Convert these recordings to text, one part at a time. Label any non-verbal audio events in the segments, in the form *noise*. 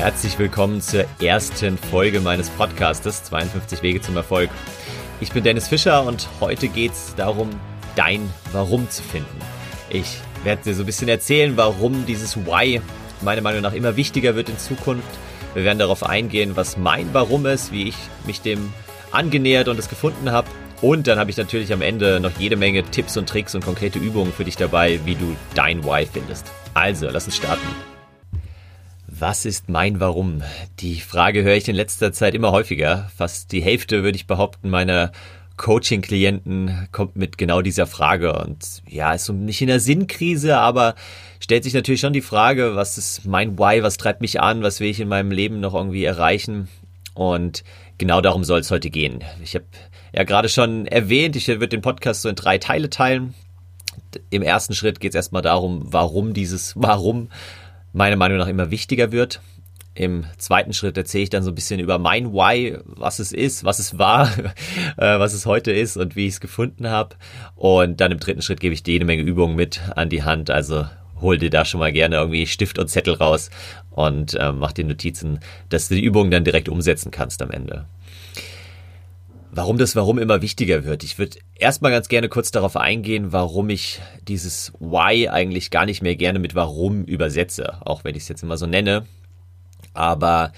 Herzlich willkommen zur ersten Folge meines Podcastes 52 Wege zum Erfolg. Ich bin Dennis Fischer und heute geht es darum, dein Warum zu finden. Ich werde dir so ein bisschen erzählen, warum dieses Why meiner Meinung nach immer wichtiger wird in Zukunft. Wir werden darauf eingehen, was mein Warum ist, wie ich mich dem angenähert und es gefunden habe. Und dann habe ich natürlich am Ende noch jede Menge Tipps und Tricks und konkrete Übungen für dich dabei, wie du dein Why findest. Also, lass uns starten. Was ist mein Warum? Die Frage höre ich in letzter Zeit immer häufiger. Fast die Hälfte, würde ich behaupten, meiner Coaching-Klienten kommt mit genau dieser Frage. Und ja, ist so nicht in der Sinnkrise, aber stellt sich natürlich schon die Frage, was ist mein Why, was treibt mich an, was will ich in meinem Leben noch irgendwie erreichen? Und genau darum soll es heute gehen. Ich habe ja gerade schon erwähnt, ich würde den Podcast so in drei Teile teilen. Im ersten Schritt geht es erstmal darum, warum dieses Warum meiner Meinung nach immer wichtiger wird. Im zweiten Schritt erzähle ich dann so ein bisschen über mein Why, was es ist, was es war, *laughs* äh, was es heute ist und wie ich es gefunden habe. Und dann im dritten Schritt gebe ich dir jede Menge Übungen mit an die Hand. Also hol dir da schon mal gerne irgendwie Stift und Zettel raus und äh, mach dir Notizen, dass du die Übungen dann direkt umsetzen kannst am Ende. Warum das Warum immer wichtiger wird. Ich würde erstmal ganz gerne kurz darauf eingehen, warum ich dieses Why eigentlich gar nicht mehr gerne mit Warum übersetze, auch wenn ich es jetzt immer so nenne. Aber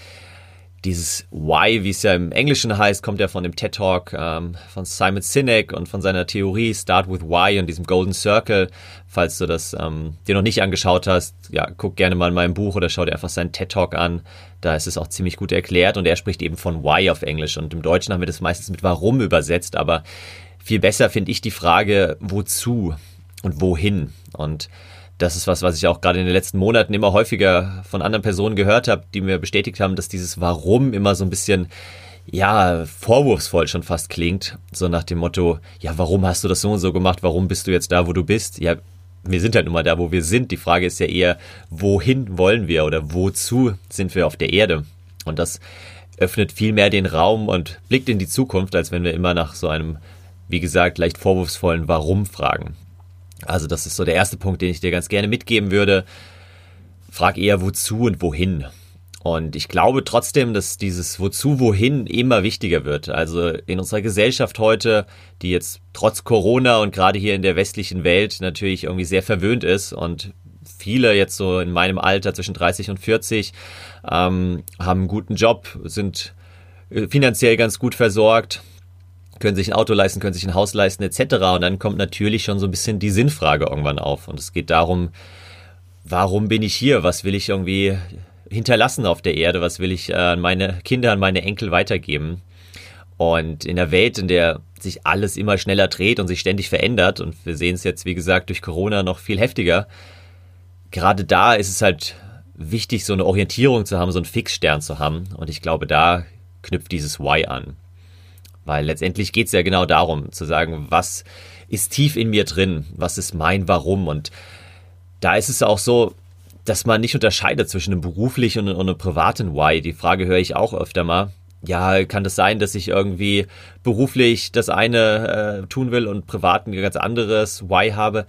dieses Why, wie es ja im Englischen heißt, kommt ja von dem TED Talk ähm, von Simon Sinek und von seiner Theorie Start with Why und diesem Golden Circle. Falls du das ähm, dir noch nicht angeschaut hast, ja, guck gerne mal in meinem Buch oder schau dir einfach seinen TED Talk an. Da ist es auch ziemlich gut erklärt und er spricht eben von Why auf Englisch und im Deutschen haben wir das meistens mit Warum übersetzt, aber viel besser finde ich die Frage Wozu und Wohin und das ist was, was ich auch gerade in den letzten Monaten immer häufiger von anderen Personen gehört habe, die mir bestätigt haben, dass dieses Warum immer so ein bisschen ja, vorwurfsvoll schon fast klingt. So nach dem Motto, ja, warum hast du das so und so gemacht? Warum bist du jetzt da, wo du bist? Ja, wir sind halt nun mal da, wo wir sind. Die Frage ist ja eher, wohin wollen wir oder wozu sind wir auf der Erde? Und das öffnet viel mehr den Raum und blickt in die Zukunft, als wenn wir immer nach so einem, wie gesagt, leicht vorwurfsvollen Warum fragen. Also das ist so der erste Punkt, den ich dir ganz gerne mitgeben würde. Frag eher wozu und wohin. Und ich glaube trotzdem, dass dieses Wozu, wohin immer wichtiger wird. Also in unserer Gesellschaft heute, die jetzt trotz Corona und gerade hier in der westlichen Welt natürlich irgendwie sehr verwöhnt ist und viele jetzt so in meinem Alter zwischen 30 und 40 ähm, haben einen guten Job, sind äh, finanziell ganz gut versorgt, können sich ein Auto leisten, können sich ein Haus leisten etc. Und dann kommt natürlich schon so ein bisschen die Sinnfrage irgendwann auf. Und es geht darum, warum bin ich hier? Was will ich irgendwie hinterlassen auf der Erde? Was will ich an meine Kinder, an meine Enkel weitergeben? Und in der Welt, in der sich alles immer schneller dreht und sich ständig verändert, und wir sehen es jetzt, wie gesagt, durch Corona noch viel heftiger, gerade da ist es halt wichtig, so eine Orientierung zu haben, so einen Fixstern zu haben. Und ich glaube, da knüpft dieses Why an. Weil letztendlich geht es ja genau darum, zu sagen, was ist tief in mir drin, was ist mein Warum. Und da ist es auch so, dass man nicht unterscheidet zwischen einem beruflichen und einem privaten Why. Die Frage höre ich auch öfter mal. Ja, kann das sein, dass ich irgendwie beruflich das eine äh, tun will und privat ein ganz anderes Why habe?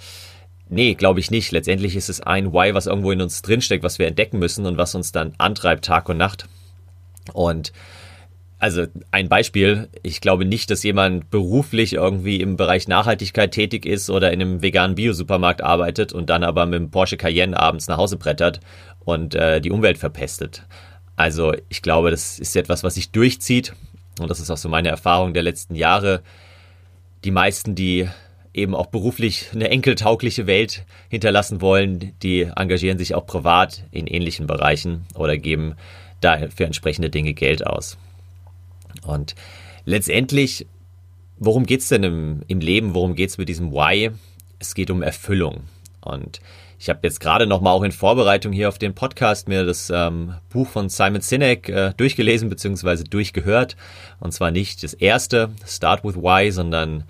Nee, glaube ich nicht. Letztendlich ist es ein Why, was irgendwo in uns drinsteckt, was wir entdecken müssen und was uns dann antreibt Tag und Nacht. Und also ein Beispiel, ich glaube nicht, dass jemand beruflich irgendwie im Bereich Nachhaltigkeit tätig ist oder in einem veganen Biosupermarkt arbeitet und dann aber mit dem Porsche Cayenne abends nach Hause brettert und äh, die Umwelt verpestet. Also ich glaube, das ist etwas, was sich durchzieht und das ist auch so meine Erfahrung der letzten Jahre. Die meisten, die eben auch beruflich eine enkeltaugliche Welt hinterlassen wollen, die engagieren sich auch privat in ähnlichen Bereichen oder geben da für entsprechende Dinge Geld aus. Und letztendlich, worum geht's denn im, im Leben? Worum geht's mit diesem Why? Es geht um Erfüllung. Und ich habe jetzt gerade noch mal auch in Vorbereitung hier auf den Podcast mir das ähm, Buch von Simon Sinek äh, durchgelesen bzw. durchgehört. Und zwar nicht das erste, Start with Why, sondern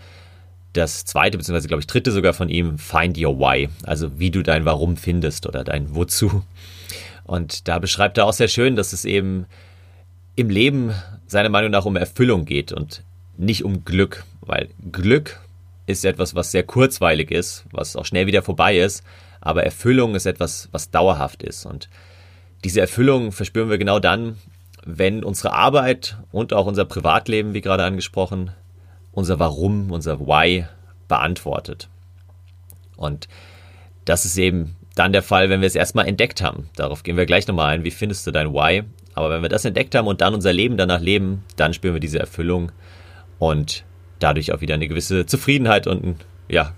das zweite bzw. glaube ich dritte sogar von ihm, Find Your Why. Also wie du dein Warum findest oder dein Wozu. Und da beschreibt er auch sehr schön, dass es eben im Leben seiner Meinung nach um Erfüllung geht und nicht um Glück, weil Glück ist etwas, was sehr kurzweilig ist, was auch schnell wieder vorbei ist, aber Erfüllung ist etwas, was dauerhaft ist und diese Erfüllung verspüren wir genau dann, wenn unsere Arbeit und auch unser Privatleben, wie gerade angesprochen, unser Warum, unser Why beantwortet. Und das ist eben dann der Fall, wenn wir es erstmal entdeckt haben. Darauf gehen wir gleich nochmal ein. Wie findest du dein Why? Aber wenn wir das entdeckt haben und dann unser Leben danach leben, dann spüren wir diese Erfüllung und dadurch auch wieder eine gewisse Zufriedenheit und ein ja,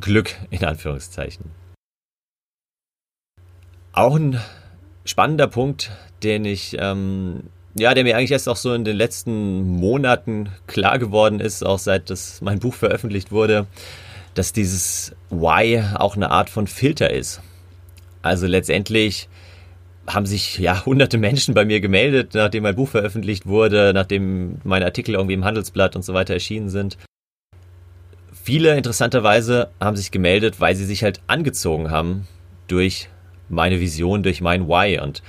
Glück in Anführungszeichen. Auch ein spannender Punkt, den ich, ähm, ja, der mir eigentlich erst auch so in den letzten Monaten klar geworden ist, auch seit das mein Buch veröffentlicht wurde, dass dieses Why auch eine Art von Filter ist. Also letztendlich haben sich ja *laughs* hunderte Menschen bei mir gemeldet, nachdem mein Buch veröffentlicht wurde, nachdem meine Artikel irgendwie im Handelsblatt und so weiter erschienen sind. Viele interessanterweise haben sich gemeldet, weil sie sich halt angezogen haben durch meine Vision, durch mein Why. Und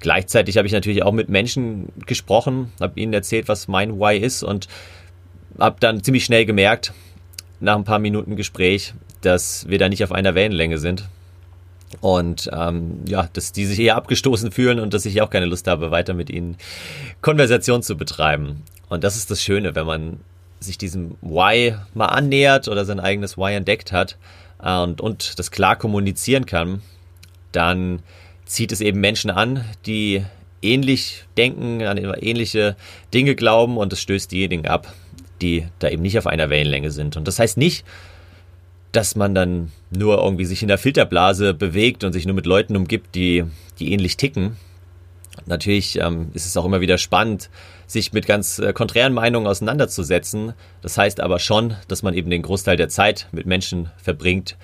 gleichzeitig habe ich natürlich auch mit Menschen gesprochen, habe ihnen erzählt, was mein Why ist und habe dann ziemlich schnell gemerkt, nach ein paar Minuten Gespräch, dass wir da nicht auf einer Wellenlänge sind. Und ähm, ja, dass die sich eher abgestoßen fühlen und dass ich auch keine Lust habe, weiter mit ihnen Konversation zu betreiben. Und das ist das Schöne, wenn man sich diesem Why mal annähert oder sein eigenes Why entdeckt hat äh, und, und das klar kommunizieren kann, dann zieht es eben Menschen an, die ähnlich denken, an ähnliche Dinge glauben und es stößt diejenigen ab, die da eben nicht auf einer Wellenlänge sind. Und das heißt nicht, dass man dann nur irgendwie sich in der Filterblase bewegt und sich nur mit Leuten umgibt, die, die ähnlich ticken. Natürlich ähm, ist es auch immer wieder spannend, sich mit ganz äh, konträren Meinungen auseinanderzusetzen. Das heißt aber schon, dass man eben den Großteil der Zeit mit Menschen verbringt,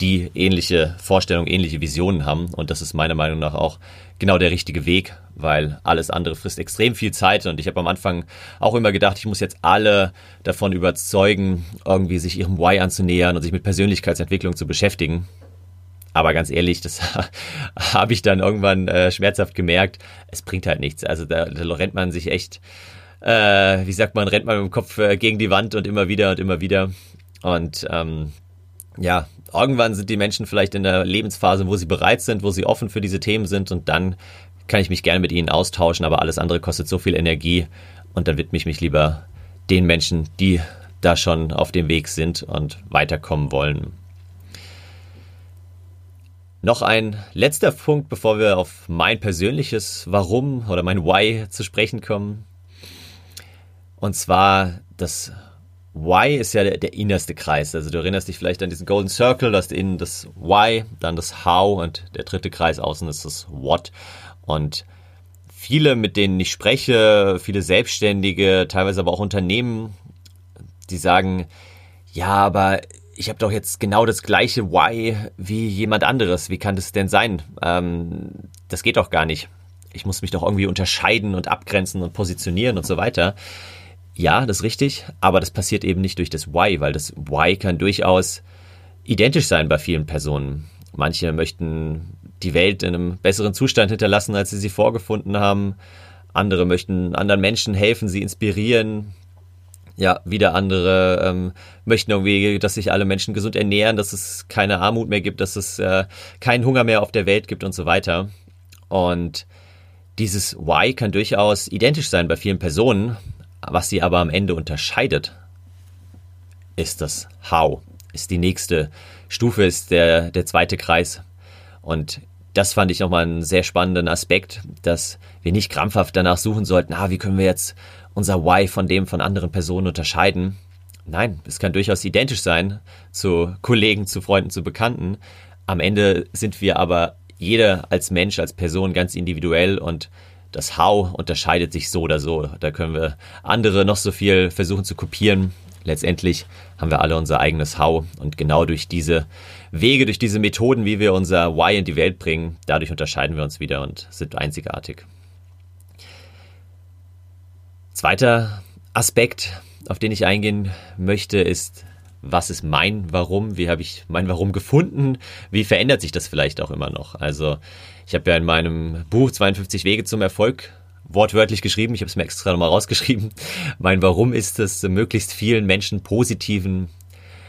die ähnliche Vorstellungen, ähnliche Visionen haben. Und das ist meiner Meinung nach auch genau der richtige Weg, weil alles andere frisst extrem viel Zeit. Und ich habe am Anfang auch immer gedacht, ich muss jetzt alle davon überzeugen, irgendwie sich ihrem Why anzunähern und sich mit Persönlichkeitsentwicklung zu beschäftigen. Aber ganz ehrlich, das *laughs* habe ich dann irgendwann äh, schmerzhaft gemerkt. Es bringt halt nichts. Also da, da rennt man sich echt, äh, wie sagt man, rennt man mit dem Kopf äh, gegen die Wand und immer wieder und immer wieder. Und ähm, ja, irgendwann sind die Menschen vielleicht in der Lebensphase, wo sie bereit sind, wo sie offen für diese Themen sind und dann kann ich mich gerne mit ihnen austauschen, aber alles andere kostet so viel Energie und dann widme ich mich lieber den Menschen, die da schon auf dem Weg sind und weiterkommen wollen. Noch ein letzter Punkt, bevor wir auf mein persönliches Warum oder mein Why zu sprechen kommen. Und zwar das Why ist ja der, der, innerste Kreis. Also du erinnerst dich vielleicht an diesen Golden Circle, da ist innen das Why, dann das How und der dritte Kreis außen ist das What. Und viele, mit denen ich spreche, viele Selbstständige, teilweise aber auch Unternehmen, die sagen, ja, aber ich habe doch jetzt genau das gleiche Why wie jemand anderes. Wie kann das denn sein? Ähm, das geht doch gar nicht. Ich muss mich doch irgendwie unterscheiden und abgrenzen und positionieren und so weiter. Ja, das ist richtig, aber das passiert eben nicht durch das Why, weil das Why kann durchaus identisch sein bei vielen Personen. Manche möchten die Welt in einem besseren Zustand hinterlassen, als sie sie vorgefunden haben. Andere möchten anderen Menschen helfen, sie inspirieren. Ja, wieder andere ähm, möchten irgendwie, dass sich alle Menschen gesund ernähren, dass es keine Armut mehr gibt, dass es äh, keinen Hunger mehr auf der Welt gibt und so weiter. Und dieses Why kann durchaus identisch sein bei vielen Personen, was sie aber am Ende unterscheidet, ist das How. Ist die nächste Stufe, ist der, der zweite Kreis. Und das fand ich nochmal einen sehr spannenden Aspekt, dass wir nicht krampfhaft danach suchen sollten, ah, wie können wir jetzt unser Why von dem von anderen Personen unterscheiden. Nein, es kann durchaus identisch sein zu Kollegen, zu Freunden, zu Bekannten. Am Ende sind wir aber jeder als Mensch, als Person ganz individuell und das How unterscheidet sich so oder so. Da können wir andere noch so viel versuchen zu kopieren. Letztendlich haben wir alle unser eigenes How und genau durch diese Wege, durch diese Methoden, wie wir unser Why in die Welt bringen, dadurch unterscheiden wir uns wieder und sind einzigartig. Zweiter Aspekt, auf den ich eingehen möchte, ist was ist mein Warum, wie habe ich mein Warum gefunden, wie verändert sich das vielleicht auch immer noch. Also ich habe ja in meinem Buch 52 Wege zum Erfolg wortwörtlich geschrieben, ich habe es mir extra nochmal rausgeschrieben, mein Warum ist es, möglichst vielen Menschen positiven,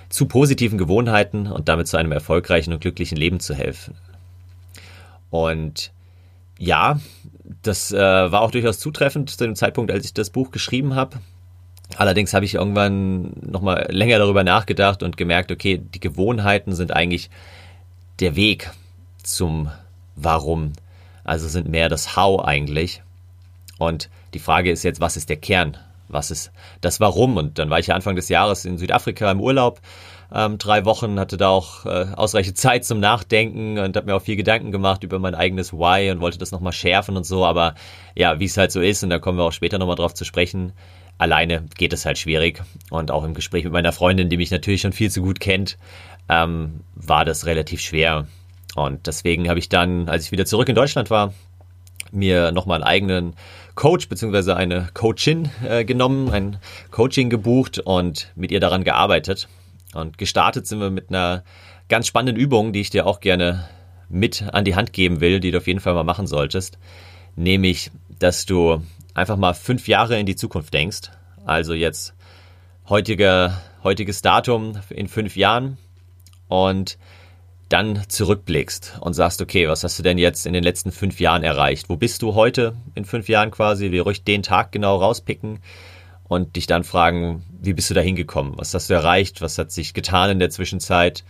zu positiven Gewohnheiten und damit zu einem erfolgreichen und glücklichen Leben zu helfen. Und ja, das äh, war auch durchaus zutreffend zu dem Zeitpunkt, als ich das Buch geschrieben habe. Allerdings habe ich irgendwann nochmal länger darüber nachgedacht und gemerkt, okay, die Gewohnheiten sind eigentlich der Weg zum Warum. Also sind mehr das How eigentlich. Und die Frage ist jetzt, was ist der Kern? Was ist das Warum? Und dann war ich ja Anfang des Jahres in Südafrika im Urlaub ähm, drei Wochen, hatte da auch äh, ausreichend *laughs* Zeit zum Nachdenken und habe mir auch viel Gedanken gemacht über mein eigenes Why und wollte das nochmal schärfen und so. Aber ja, wie es halt so ist, und da kommen wir auch später nochmal drauf zu sprechen, alleine geht es halt schwierig. Und auch im Gespräch mit meiner Freundin, die mich natürlich schon viel zu gut kennt, ähm, war das relativ schwer. Und deswegen habe ich dann, als ich wieder zurück in Deutschland war, mir nochmal einen eigenen Coach bzw. eine Coachin äh, genommen, ein Coaching gebucht und mit ihr daran gearbeitet. Und gestartet sind wir mit einer ganz spannenden Übung, die ich dir auch gerne mit an die Hand geben will, die du auf jeden Fall mal machen solltest. Nämlich, dass du einfach mal fünf Jahre in die Zukunft denkst. Also jetzt heutiger, heutiges Datum in fünf Jahren und dann zurückblickst und sagst, okay, was hast du denn jetzt in den letzten fünf Jahren erreicht? Wo bist du heute in fünf Jahren quasi? Wir ruhig den Tag genau rauspicken und dich dann fragen, wie bist du da hingekommen? Was hast du erreicht? Was hat sich getan in der Zwischenzeit?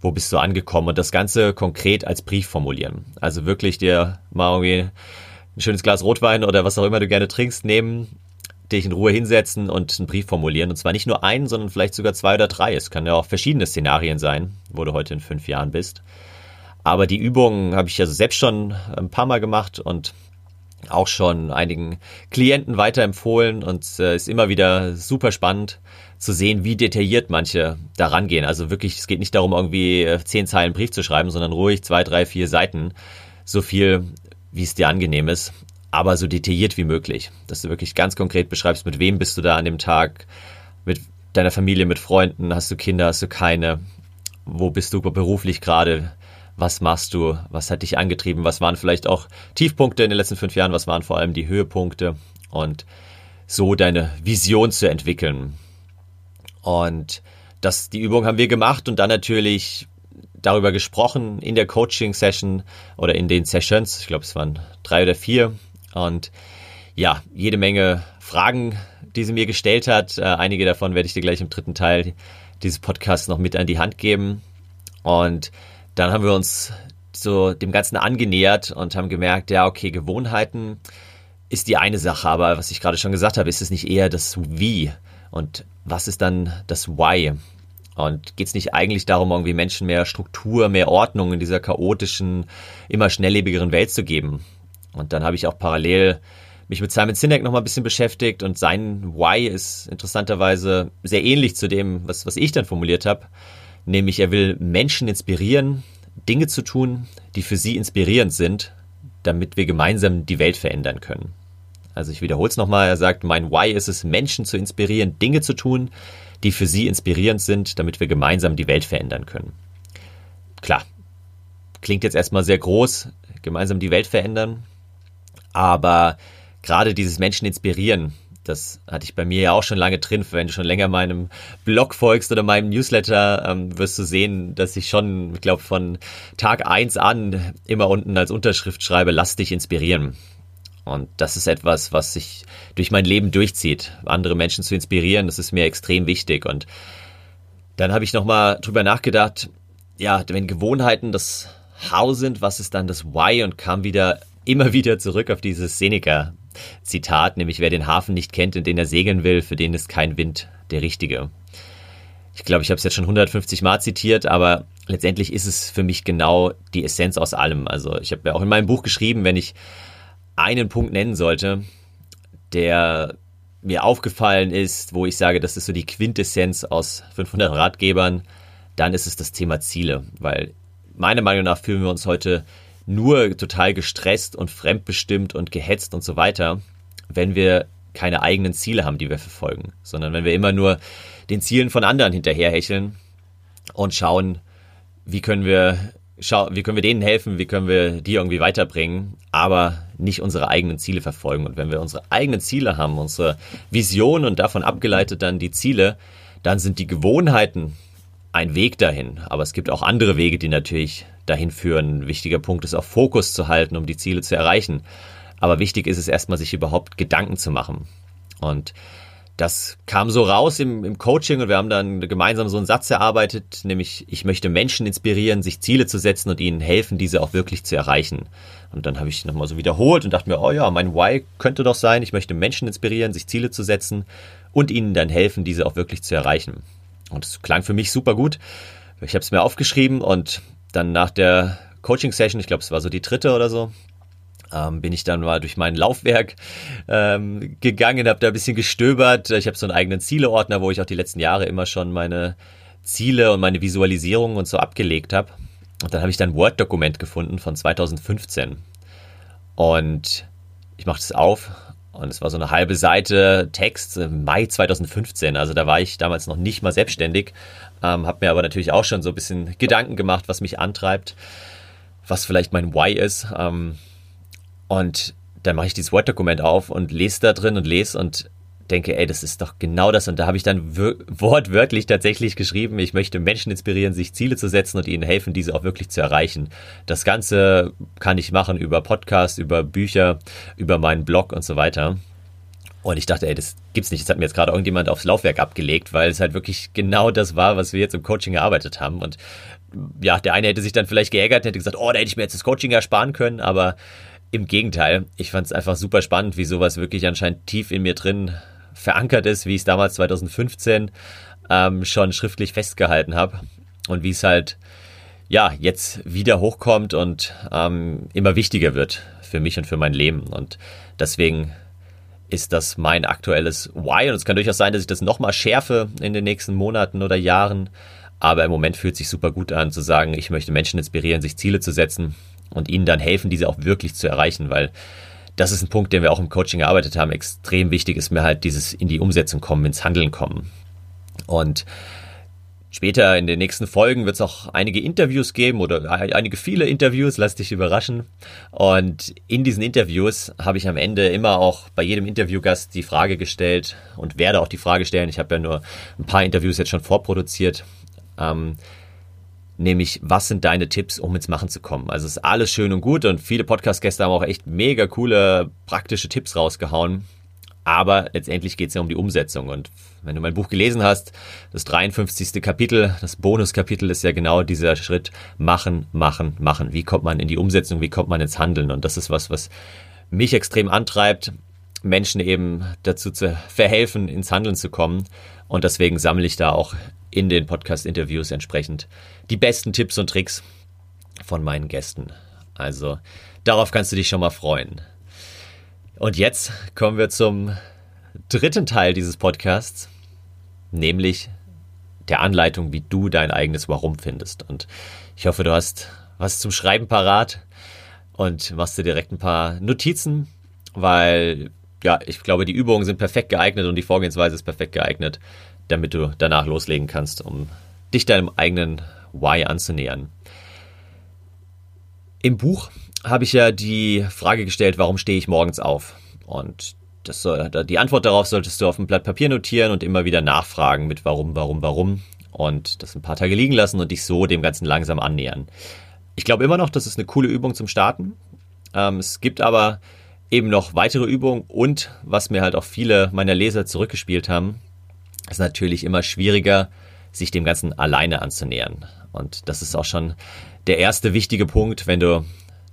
Wo bist du angekommen? Und das Ganze konkret als Brief formulieren. Also wirklich dir mal irgendwie ein schönes Glas Rotwein oder was auch immer du gerne trinkst nehmen, dich in Ruhe hinsetzen und einen Brief formulieren. Und zwar nicht nur einen, sondern vielleicht sogar zwei oder drei. Es können ja auch verschiedene Szenarien sein, wo du heute in fünf Jahren bist. Aber die Übungen habe ich ja selbst schon ein paar Mal gemacht und auch schon einigen Klienten weiterempfohlen und es äh, ist immer wieder super spannend zu sehen, wie detailliert manche daran gehen. Also wirklich, es geht nicht darum, irgendwie äh, zehn Zeilen Brief zu schreiben, sondern ruhig zwei, drei, vier Seiten. So viel, wie es dir angenehm ist, aber so detailliert wie möglich. Dass du wirklich ganz konkret beschreibst, mit wem bist du da an dem Tag, mit deiner Familie, mit Freunden, hast du Kinder, hast du keine, wo bist du beruflich gerade, was machst du, was hat dich angetrieben, was waren vielleicht auch Tiefpunkte in den letzten fünf Jahren, was waren vor allem die Höhepunkte und so deine Vision zu entwickeln. Und das, die Übung haben wir gemacht und dann natürlich darüber gesprochen in der Coaching-Session oder in den Sessions. Ich glaube, es waren drei oder vier. Und ja, jede Menge Fragen, die sie mir gestellt hat. Äh, einige davon werde ich dir gleich im dritten Teil dieses Podcasts noch mit an die Hand geben. Und dann haben wir uns so dem Ganzen angenähert und haben gemerkt, ja, okay, Gewohnheiten ist die eine Sache, aber was ich gerade schon gesagt habe, ist es nicht eher das Wie und was ist dann das Why? Und geht es nicht eigentlich darum, irgendwie Menschen mehr Struktur, mehr Ordnung in dieser chaotischen, immer schnelllebigeren Welt zu geben? Und dann habe ich auch parallel mich mit Simon Sinek noch mal ein bisschen beschäftigt und sein Why ist interessanterweise sehr ähnlich zu dem, was, was ich dann formuliert habe. Nämlich er will Menschen inspirieren, Dinge zu tun, die für sie inspirierend sind, damit wir gemeinsam die Welt verändern können. Also ich wiederhole es nochmal, er sagt, mein Why ist es, Menschen zu inspirieren, Dinge zu tun, die für sie inspirierend sind, damit wir gemeinsam die Welt verändern können. Klar, klingt jetzt erstmal sehr groß, gemeinsam die Welt verändern, aber gerade dieses Menschen inspirieren, das hatte ich bei mir ja auch schon lange drin. Wenn du schon länger meinem Blog folgst oder meinem Newsletter, ähm, wirst du sehen, dass ich schon, ich glaube, von Tag eins an immer unten als Unterschrift schreibe, lass dich inspirieren. Und das ist etwas, was sich durch mein Leben durchzieht. Andere Menschen zu inspirieren, das ist mir extrem wichtig. Und dann habe ich nochmal drüber nachgedacht, ja, wenn Gewohnheiten das How sind, was ist dann das Why? Und kam wieder immer *laughs* wieder zurück auf dieses Seneca Zitat, nämlich wer den Hafen nicht kennt, in den er segeln will, für den ist kein Wind der richtige. Ich glaube, ich habe es jetzt schon 150 Mal zitiert, aber letztendlich ist es für mich genau die Essenz aus allem. Also ich habe ja auch in meinem Buch geschrieben, wenn ich einen Punkt nennen sollte, der mir aufgefallen ist, wo ich sage, das ist so die Quintessenz aus 500 Ratgebern, dann ist es das Thema Ziele, weil meiner Meinung nach fühlen wir uns heute nur total gestresst und fremdbestimmt und gehetzt und so weiter, wenn wir keine eigenen Ziele haben, die wir verfolgen, sondern wenn wir immer nur den Zielen von anderen hinterherhecheln und schauen, wie können wir schau, wie können wir denen helfen, wie können wir die irgendwie weiterbringen, aber nicht unsere eigenen Ziele verfolgen. Und wenn wir unsere eigenen Ziele haben, unsere Vision und davon abgeleitet dann die Ziele, dann sind die Gewohnheiten, ein Weg dahin, aber es gibt auch andere Wege, die natürlich dahin führen. Ein wichtiger Punkt ist auch Fokus zu halten, um die Ziele zu erreichen. Aber wichtig ist es erstmal, sich überhaupt Gedanken zu machen. Und das kam so raus im, im Coaching und wir haben dann gemeinsam so einen Satz erarbeitet, nämlich ich möchte Menschen inspirieren, sich Ziele zu setzen und ihnen helfen, diese auch wirklich zu erreichen. Und dann habe ich nochmal so wiederholt und dachte mir, oh ja, mein Why könnte doch sein, ich möchte Menschen inspirieren, sich Ziele zu setzen und ihnen dann helfen, diese auch wirklich zu erreichen. Und es klang für mich super gut. Ich habe es mir aufgeschrieben und dann nach der Coaching-Session, ich glaube, es war so die dritte oder so, ähm, bin ich dann mal durch mein Laufwerk ähm, gegangen, habe da ein bisschen gestöbert. Ich habe so einen eigenen Zieleordner, wo ich auch die letzten Jahre immer schon meine Ziele und meine Visualisierungen und so abgelegt habe. Und dann habe ich dann ein Word-Dokument gefunden von 2015. Und ich mache das auf und es war so eine halbe Seite Text im Mai 2015. Also da war ich damals noch nicht mal selbstständig, ähm, habe mir aber natürlich auch schon so ein bisschen Gedanken gemacht, was mich antreibt, was vielleicht mein Why ist. Ähm, und dann mache ich dieses Word-Dokument auf und lese da drin und lese und denke, ey, das ist doch genau das. Und da habe ich dann wortwörtlich tatsächlich geschrieben, ich möchte Menschen inspirieren, sich Ziele zu setzen und ihnen helfen, diese auch wirklich zu erreichen. Das Ganze kann ich machen über Podcasts, über Bücher, über meinen Blog und so weiter. Und ich dachte, ey, das gibt's nicht. Das hat mir jetzt gerade irgendjemand aufs Laufwerk abgelegt, weil es halt wirklich genau das war, was wir jetzt im Coaching erarbeitet haben. Und ja, der eine hätte sich dann vielleicht geärgert, hätte gesagt, oh, da hätte ich mir jetzt das Coaching ersparen können, aber im Gegenteil, ich fand es einfach super spannend, wie sowas wirklich anscheinend tief in mir drin verankert ist, wie ich es damals 2015 ähm, schon schriftlich festgehalten habe und wie es halt ja jetzt wieder hochkommt und ähm, immer wichtiger wird für mich und für mein Leben. Und deswegen ist das mein aktuelles Why. Und es kann durchaus sein, dass ich das nochmal schärfe in den nächsten Monaten oder Jahren, aber im Moment fühlt sich super gut an zu sagen, ich möchte Menschen inspirieren, sich Ziele zu setzen und ihnen dann helfen, diese auch wirklich zu erreichen, weil das ist ein Punkt, den wir auch im Coaching erarbeitet haben. Extrem wichtig ist mir halt dieses in die Umsetzung kommen, ins Handeln kommen. Und später in den nächsten Folgen wird es auch einige Interviews geben oder einige viele Interviews, lass dich überraschen. Und in diesen Interviews habe ich am Ende immer auch bei jedem Interviewgast die Frage gestellt und werde auch die Frage stellen. Ich habe ja nur ein paar Interviews jetzt schon vorproduziert. Ähm, nämlich was sind deine Tipps, um ins Machen zu kommen? Also ist alles schön und gut und viele Podcast-Gäste haben auch echt mega coole praktische Tipps rausgehauen. Aber letztendlich geht es ja um die Umsetzung. Und wenn du mein Buch gelesen hast, das 53. Kapitel, das Bonuskapitel ist ja genau dieser Schritt machen, machen, machen. Wie kommt man in die Umsetzung? Wie kommt man ins Handeln? Und das ist was, was mich extrem antreibt, Menschen eben dazu zu verhelfen, ins Handeln zu kommen. Und deswegen sammle ich da auch in den Podcast-Interviews entsprechend die besten Tipps und Tricks von meinen Gästen. Also darauf kannst du dich schon mal freuen. Und jetzt kommen wir zum dritten Teil dieses Podcasts, nämlich der Anleitung, wie du dein eigenes Warum findest. Und ich hoffe, du hast was zum Schreiben parat und machst dir direkt ein paar Notizen, weil ja, ich glaube, die Übungen sind perfekt geeignet und die Vorgehensweise ist perfekt geeignet, damit du danach loslegen kannst, um dich deinem eigenen Why anzunähern. Im Buch habe ich ja die Frage gestellt, warum stehe ich morgens auf? Und soll, die Antwort darauf solltest du auf ein Blatt Papier notieren und immer wieder nachfragen mit warum, warum, warum und das ein paar Tage liegen lassen und dich so dem Ganzen langsam annähern. Ich glaube immer noch, das ist eine coole Übung zum Starten. Ähm, es gibt aber eben noch weitere Übungen und was mir halt auch viele meiner Leser zurückgespielt haben, ist natürlich immer schwieriger, sich dem Ganzen alleine anzunähern. Und das ist auch schon der erste wichtige Punkt, wenn du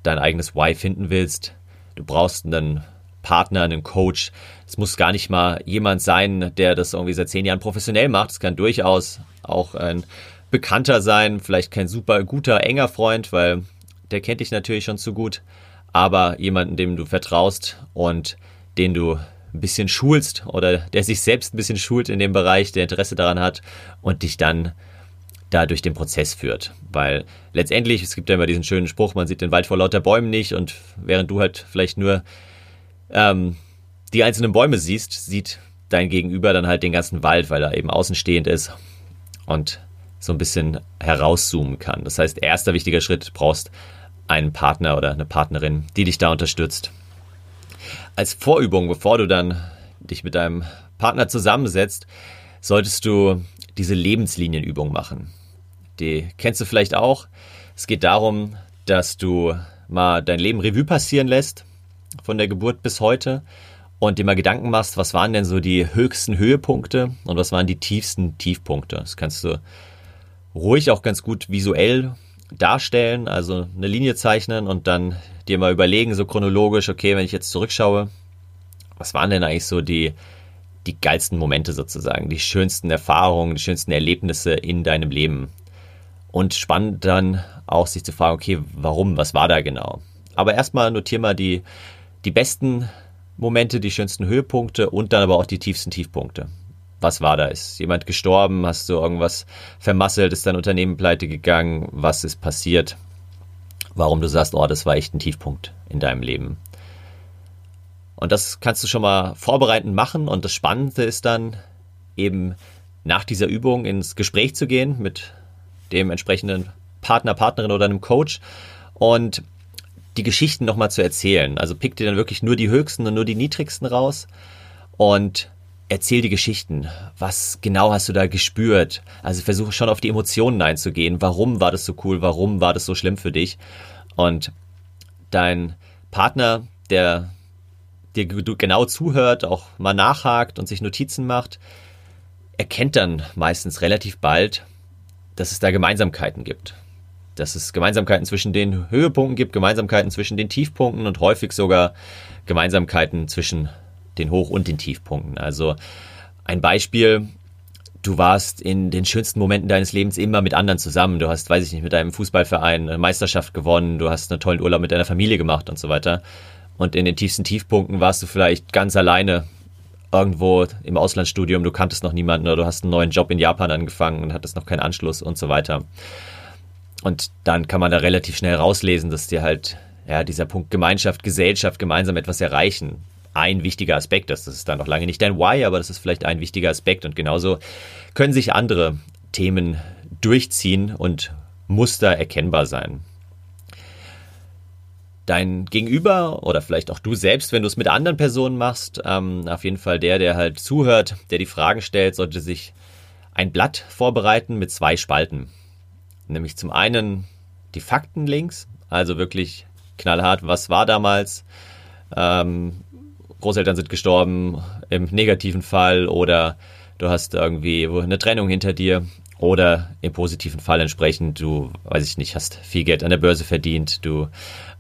dein eigenes Why finden willst. Du brauchst einen Partner, einen Coach. Es muss gar nicht mal jemand sein, der das irgendwie seit zehn Jahren professionell macht. Es kann durchaus auch ein Bekannter sein, vielleicht kein super guter, enger Freund, weil der kennt dich natürlich schon zu gut, aber jemanden, dem du vertraust und den du ein bisschen schulst oder der sich selbst ein bisschen schult in dem Bereich, der Interesse daran hat und dich dann da durch den Prozess führt. Weil letztendlich, es gibt ja immer diesen schönen Spruch, man sieht den Wald vor lauter Bäumen nicht und während du halt vielleicht nur ähm, die einzelnen Bäume siehst, sieht dein Gegenüber dann halt den ganzen Wald, weil er eben außenstehend ist und so ein bisschen herauszoomen kann. Das heißt, erster wichtiger Schritt, brauchst einen Partner oder eine Partnerin, die dich da unterstützt als Vorübung, bevor du dann dich mit deinem Partner zusammensetzt, solltest du diese Lebenslinienübung machen. Die kennst du vielleicht auch. Es geht darum, dass du mal dein Leben Revue passieren lässt, von der Geburt bis heute, und dir mal Gedanken machst, was waren denn so die höchsten Höhepunkte und was waren die tiefsten Tiefpunkte. Das kannst du ruhig auch ganz gut visuell darstellen, also eine Linie zeichnen und dann dir mal überlegen, so chronologisch, okay, wenn ich jetzt zurückschaue, was waren denn eigentlich so die, die geilsten Momente sozusagen, die schönsten Erfahrungen, die schönsten Erlebnisse in deinem Leben. Und spannend dann auch sich zu fragen, okay, warum, was war da genau? Aber erstmal notier mal die, die besten Momente, die schönsten Höhepunkte und dann aber auch die tiefsten Tiefpunkte. Was war da? Ist jemand gestorben? Hast du irgendwas vermasselt? Ist dein Unternehmen pleite gegangen? Was ist passiert? Warum du sagst, oh, das war echt ein Tiefpunkt in deinem Leben. Und das kannst du schon mal vorbereitend machen. Und das Spannende ist dann eben nach dieser Übung ins Gespräch zu gehen mit dem entsprechenden Partner, Partnerin oder einem Coach und die Geschichten nochmal zu erzählen. Also pick dir dann wirklich nur die höchsten und nur die niedrigsten raus und erzähl die Geschichten. Was genau hast du da gespürt? Also versuche schon auf die Emotionen einzugehen. Warum war das so cool? Warum war das so schlimm für dich? Und dein Partner, der dir genau zuhört, auch mal nachhakt und sich Notizen macht, erkennt dann meistens relativ bald, dass es da Gemeinsamkeiten gibt. Dass es Gemeinsamkeiten zwischen den Höhepunkten gibt, Gemeinsamkeiten zwischen den Tiefpunkten und häufig sogar Gemeinsamkeiten zwischen den Hoch- und den Tiefpunkten. Also ein Beispiel, du warst in den schönsten Momenten deines Lebens immer mit anderen zusammen. Du hast, weiß ich nicht, mit deinem Fußballverein eine Meisterschaft gewonnen, du hast einen tollen Urlaub mit deiner Familie gemacht und so weiter. Und in den tiefsten Tiefpunkten warst du vielleicht ganz alleine irgendwo im Auslandsstudium, du kanntest noch niemanden oder du hast einen neuen Job in Japan angefangen und hattest noch keinen Anschluss und so weiter. Und dann kann man da relativ schnell rauslesen, dass dir halt ja, dieser Punkt Gemeinschaft, Gesellschaft, gemeinsam etwas erreichen, ein wichtiger Aspekt ist. Das ist dann noch lange nicht dein Why, aber das ist vielleicht ein wichtiger Aspekt. Und genauso können sich andere Themen durchziehen und Muster erkennbar sein dein Gegenüber oder vielleicht auch du selbst, wenn du es mit anderen Personen machst, ähm, auf jeden Fall der, der halt zuhört, der die Fragen stellt, sollte sich ein Blatt vorbereiten mit zwei Spalten. Nämlich zum einen die Fakten links, also wirklich knallhart, was war damals, ähm, Großeltern sind gestorben im negativen Fall oder du hast irgendwie eine Trennung hinter dir oder im positiven Fall entsprechend, du, weiß ich nicht, hast viel Geld an der Börse verdient, du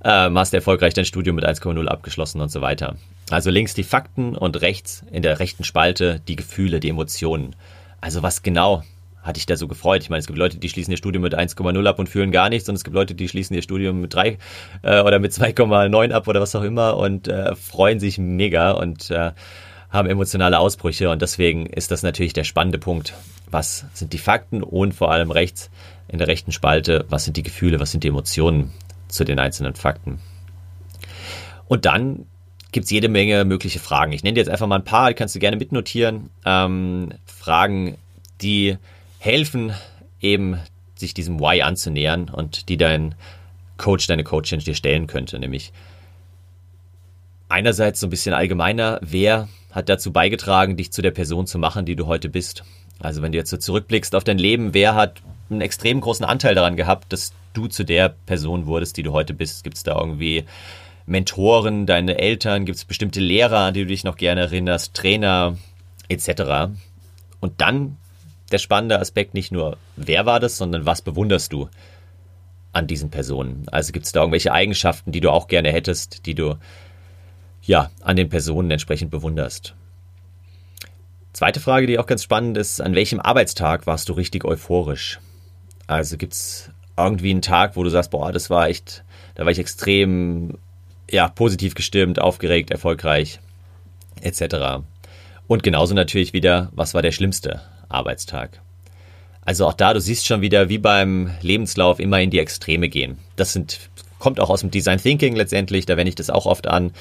ähm, hast erfolgreich dein Studium mit 1,0 abgeschlossen und so weiter. Also links die Fakten und rechts in der rechten Spalte die Gefühle, die Emotionen. Also was genau hat dich da so gefreut? Ich meine, es gibt Leute, die schließen ihr Studium mit 1,0 ab und fühlen gar nichts und es gibt Leute, die schließen ihr Studium mit 3 äh, oder mit 2,9 ab oder was auch immer und äh, freuen sich mega und äh, haben emotionale Ausbrüche und deswegen ist das natürlich der spannende Punkt. Was sind die Fakten und vor allem rechts in der rechten Spalte, was sind die Gefühle, was sind die Emotionen zu den einzelnen Fakten. Und dann gibt es jede Menge mögliche Fragen. Ich nenne dir jetzt einfach mal ein paar, die kannst du gerne mitnotieren. Ähm, Fragen, die helfen, eben sich diesem Why anzunähern und die dein Coach, deine Coachin dir stellen könnte. Nämlich einerseits so ein bisschen allgemeiner, wer hat dazu beigetragen, dich zu der Person zu machen, die du heute bist. Also wenn du jetzt so zurückblickst auf dein Leben, wer hat einen extrem großen Anteil daran gehabt, dass du zu der Person wurdest, die du heute bist? Gibt es da irgendwie Mentoren, deine Eltern? Gibt es bestimmte Lehrer, an die du dich noch gerne erinnerst, Trainer etc.? Und dann der spannende Aspekt nicht nur, wer war das, sondern was bewunderst du an diesen Personen? Also gibt es da irgendwelche Eigenschaften, die du auch gerne hättest, die du ja, an den Personen entsprechend bewunderst. Zweite Frage, die auch ganz spannend ist, an welchem Arbeitstag warst du richtig euphorisch? Also gibt es irgendwie einen Tag, wo du sagst, boah, das war echt, da war ich extrem, ja, positiv gestimmt, aufgeregt, erfolgreich, etc. Und genauso natürlich wieder, was war der schlimmste Arbeitstag? Also auch da, du siehst schon wieder, wie beim Lebenslauf immer in die Extreme gehen. Das sind kommt auch aus dem Design Thinking letztendlich, da wende ich das auch oft an,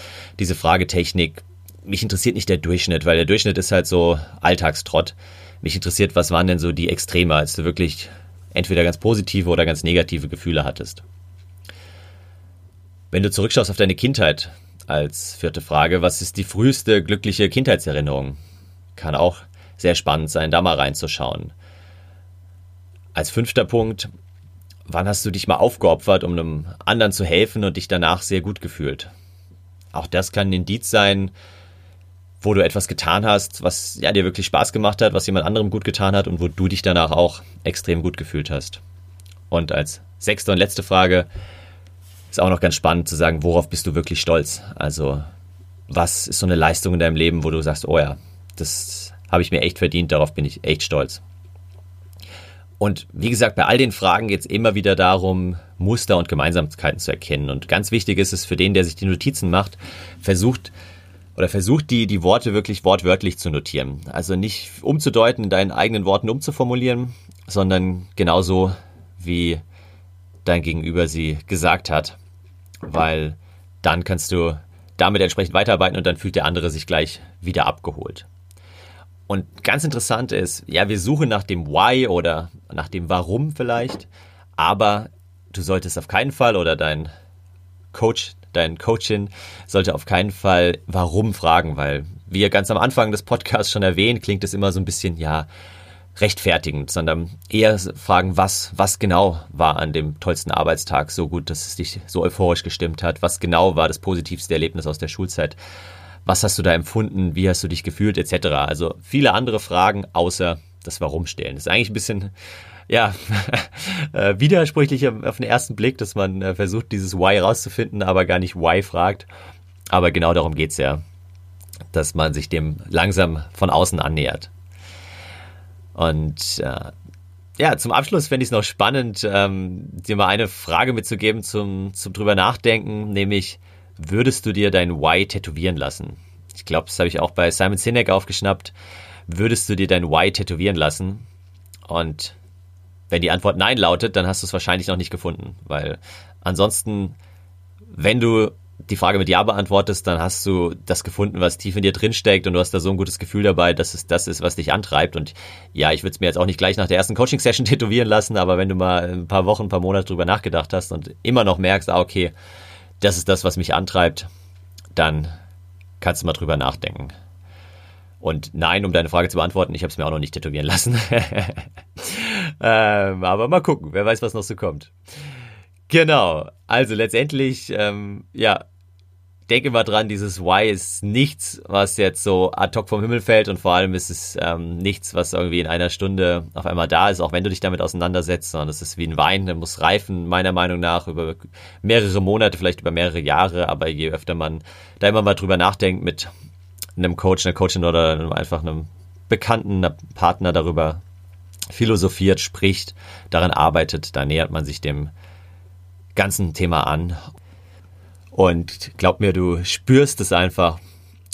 diese Fragetechnik. Mich interessiert nicht der Durchschnitt, weil der Durchschnitt ist halt so Alltagstrott. Mich interessiert, was waren denn so die Extreme, als du wirklich entweder ganz positive oder ganz negative Gefühle hattest. Wenn du zurückschaust auf deine Kindheit als vierte Frage, was ist die früheste glückliche Kindheitserinnerung? Kann auch sehr spannend sein, da mal reinzuschauen. Als fünfter Punkt, wann hast du dich mal aufgeopfert, um einem anderen zu helfen und dich danach sehr gut gefühlt? Auch das kann ein Indiz sein, wo du etwas getan hast, was ja dir wirklich Spaß gemacht hat, was jemand anderem gut getan hat und wo du dich danach auch extrem gut gefühlt hast. Und als sechste und letzte Frage ist auch noch ganz spannend zu sagen, worauf bist du wirklich stolz? Also, was ist so eine Leistung in deinem Leben, wo du sagst, oh ja, das habe ich mir echt verdient, darauf bin ich echt stolz. Und wie gesagt, bei all den Fragen geht es immer wieder darum, Muster und Gemeinsamkeiten zu erkennen. Und ganz wichtig ist es für den, der sich die Notizen macht, versucht oder versucht die, die Worte wirklich wortwörtlich zu notieren. Also nicht umzudeuten, in deinen eigenen Worten umzuformulieren, sondern genauso wie dein Gegenüber sie gesagt hat. Weil dann kannst du damit entsprechend weiterarbeiten und dann fühlt der andere sich gleich wieder abgeholt. Und ganz interessant ist, ja, wir suchen nach dem Why oder nach dem Warum vielleicht, aber du solltest auf keinen Fall oder dein Coach, dein Coachin sollte auf keinen Fall Warum fragen, weil wie ihr ganz am Anfang des Podcasts schon erwähnt, klingt es immer so ein bisschen, ja, rechtfertigend, sondern eher fragen, was, was genau war an dem tollsten Arbeitstag so gut, dass es dich so euphorisch gestimmt hat, was genau war das positivste Erlebnis aus der Schulzeit was hast du da empfunden, wie hast du dich gefühlt, etc. Also viele andere Fragen außer das Warum stellen. Das ist eigentlich ein bisschen ja, *laughs* äh, widersprüchlich auf den ersten Blick, dass man äh, versucht, dieses Why rauszufinden, aber gar nicht Why fragt. Aber genau darum geht's ja, dass man sich dem langsam von außen annähert. Und äh, ja, zum Abschluss fände ich es noch spannend, ähm, dir mal eine Frage mitzugeben zum, zum drüber nachdenken, nämlich, würdest du dir dein Why tätowieren lassen? Ich glaube, das habe ich auch bei Simon Sinek aufgeschnappt. Würdest du dir dein Why tätowieren lassen? Und wenn die Antwort Nein lautet, dann hast du es wahrscheinlich noch nicht gefunden, weil ansonsten, wenn du die Frage mit Ja beantwortest, dann hast du das gefunden, was tief in dir drin steckt und du hast da so ein gutes Gefühl dabei, dass es das ist, was dich antreibt. Und ja, ich würde es mir jetzt auch nicht gleich nach der ersten Coaching-Session *laughs* tätowieren lassen, aber wenn du mal ein paar Wochen, ein paar Monate drüber nachgedacht hast und immer noch merkst, ah, okay, das ist das, was mich antreibt, dann kannst du mal drüber nachdenken. Und nein, um deine Frage zu beantworten, ich habe es mir auch noch nicht tätowieren lassen. *laughs* ähm, aber mal gucken, wer weiß, was noch so kommt. Genau, also letztendlich, ähm, ja, denke mal dran, dieses Why ist nichts, was jetzt so ad hoc vom Himmel fällt und vor allem ist es ähm, nichts, was irgendwie in einer Stunde auf einmal da ist, auch wenn du dich damit auseinandersetzt, sondern es ist wie ein Wein, der muss reifen, meiner Meinung nach, über mehrere Monate, vielleicht über mehrere Jahre, aber je öfter man da immer mal drüber nachdenkt mit einem Coach, einer Coachin oder einfach einem Bekannten, einem Partner darüber philosophiert, spricht, daran arbeitet, da nähert man sich dem ganzen Thema an und glaub mir, du spürst es einfach,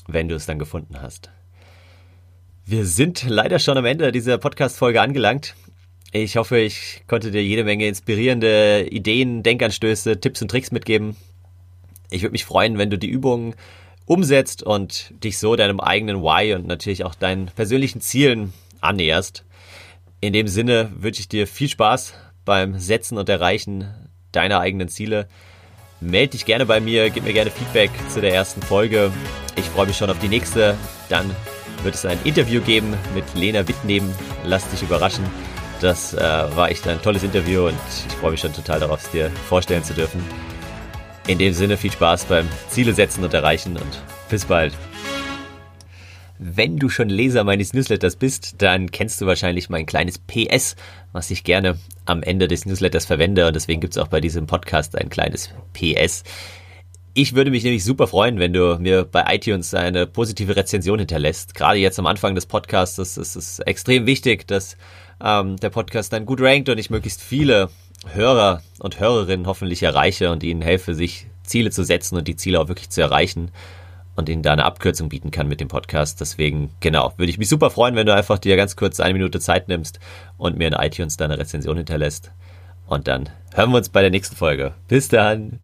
wenn du es dann gefunden hast. Wir sind leider schon am Ende dieser Podcast-Folge angelangt. Ich hoffe, ich konnte dir jede Menge inspirierende Ideen, Denkanstöße, Tipps und Tricks mitgeben. Ich würde mich freuen, wenn du die Übungen umsetzt und dich so deinem eigenen Why und natürlich auch deinen persönlichen Zielen annäherst. In dem Sinne wünsche ich dir viel Spaß beim Setzen und Erreichen deiner eigenen Ziele. Meld dich gerne bei mir, gib mir gerne Feedback zu der ersten Folge. Ich freue mich schon auf die nächste. Dann wird es ein Interview geben mit Lena Wittneben. Lass dich überraschen. Das äh, war echt ein tolles Interview und ich freue mich schon total darauf, es dir vorstellen zu dürfen. In dem Sinne viel Spaß beim Ziele setzen und erreichen und bis bald. Wenn du schon Leser meines Newsletters bist, dann kennst du wahrscheinlich mein kleines PS, was ich gerne am Ende des Newsletters verwende und deswegen gibt es auch bei diesem Podcast ein kleines PS. Ich würde mich nämlich super freuen, wenn du mir bei iTunes eine positive Rezension hinterlässt. Gerade jetzt am Anfang des Podcasts ist es extrem wichtig, dass ähm, der Podcast dann gut rankt und ich möglichst viele Hörer und Hörerinnen hoffentlich erreiche und ihnen helfe, sich Ziele zu setzen und die Ziele auch wirklich zu erreichen und ihnen da eine Abkürzung bieten kann mit dem Podcast. Deswegen, genau, würde ich mich super freuen, wenn du einfach dir ganz kurz eine Minute Zeit nimmst und mir in iTunes deine Rezension hinterlässt. Und dann hören wir uns bei der nächsten Folge. Bis dann!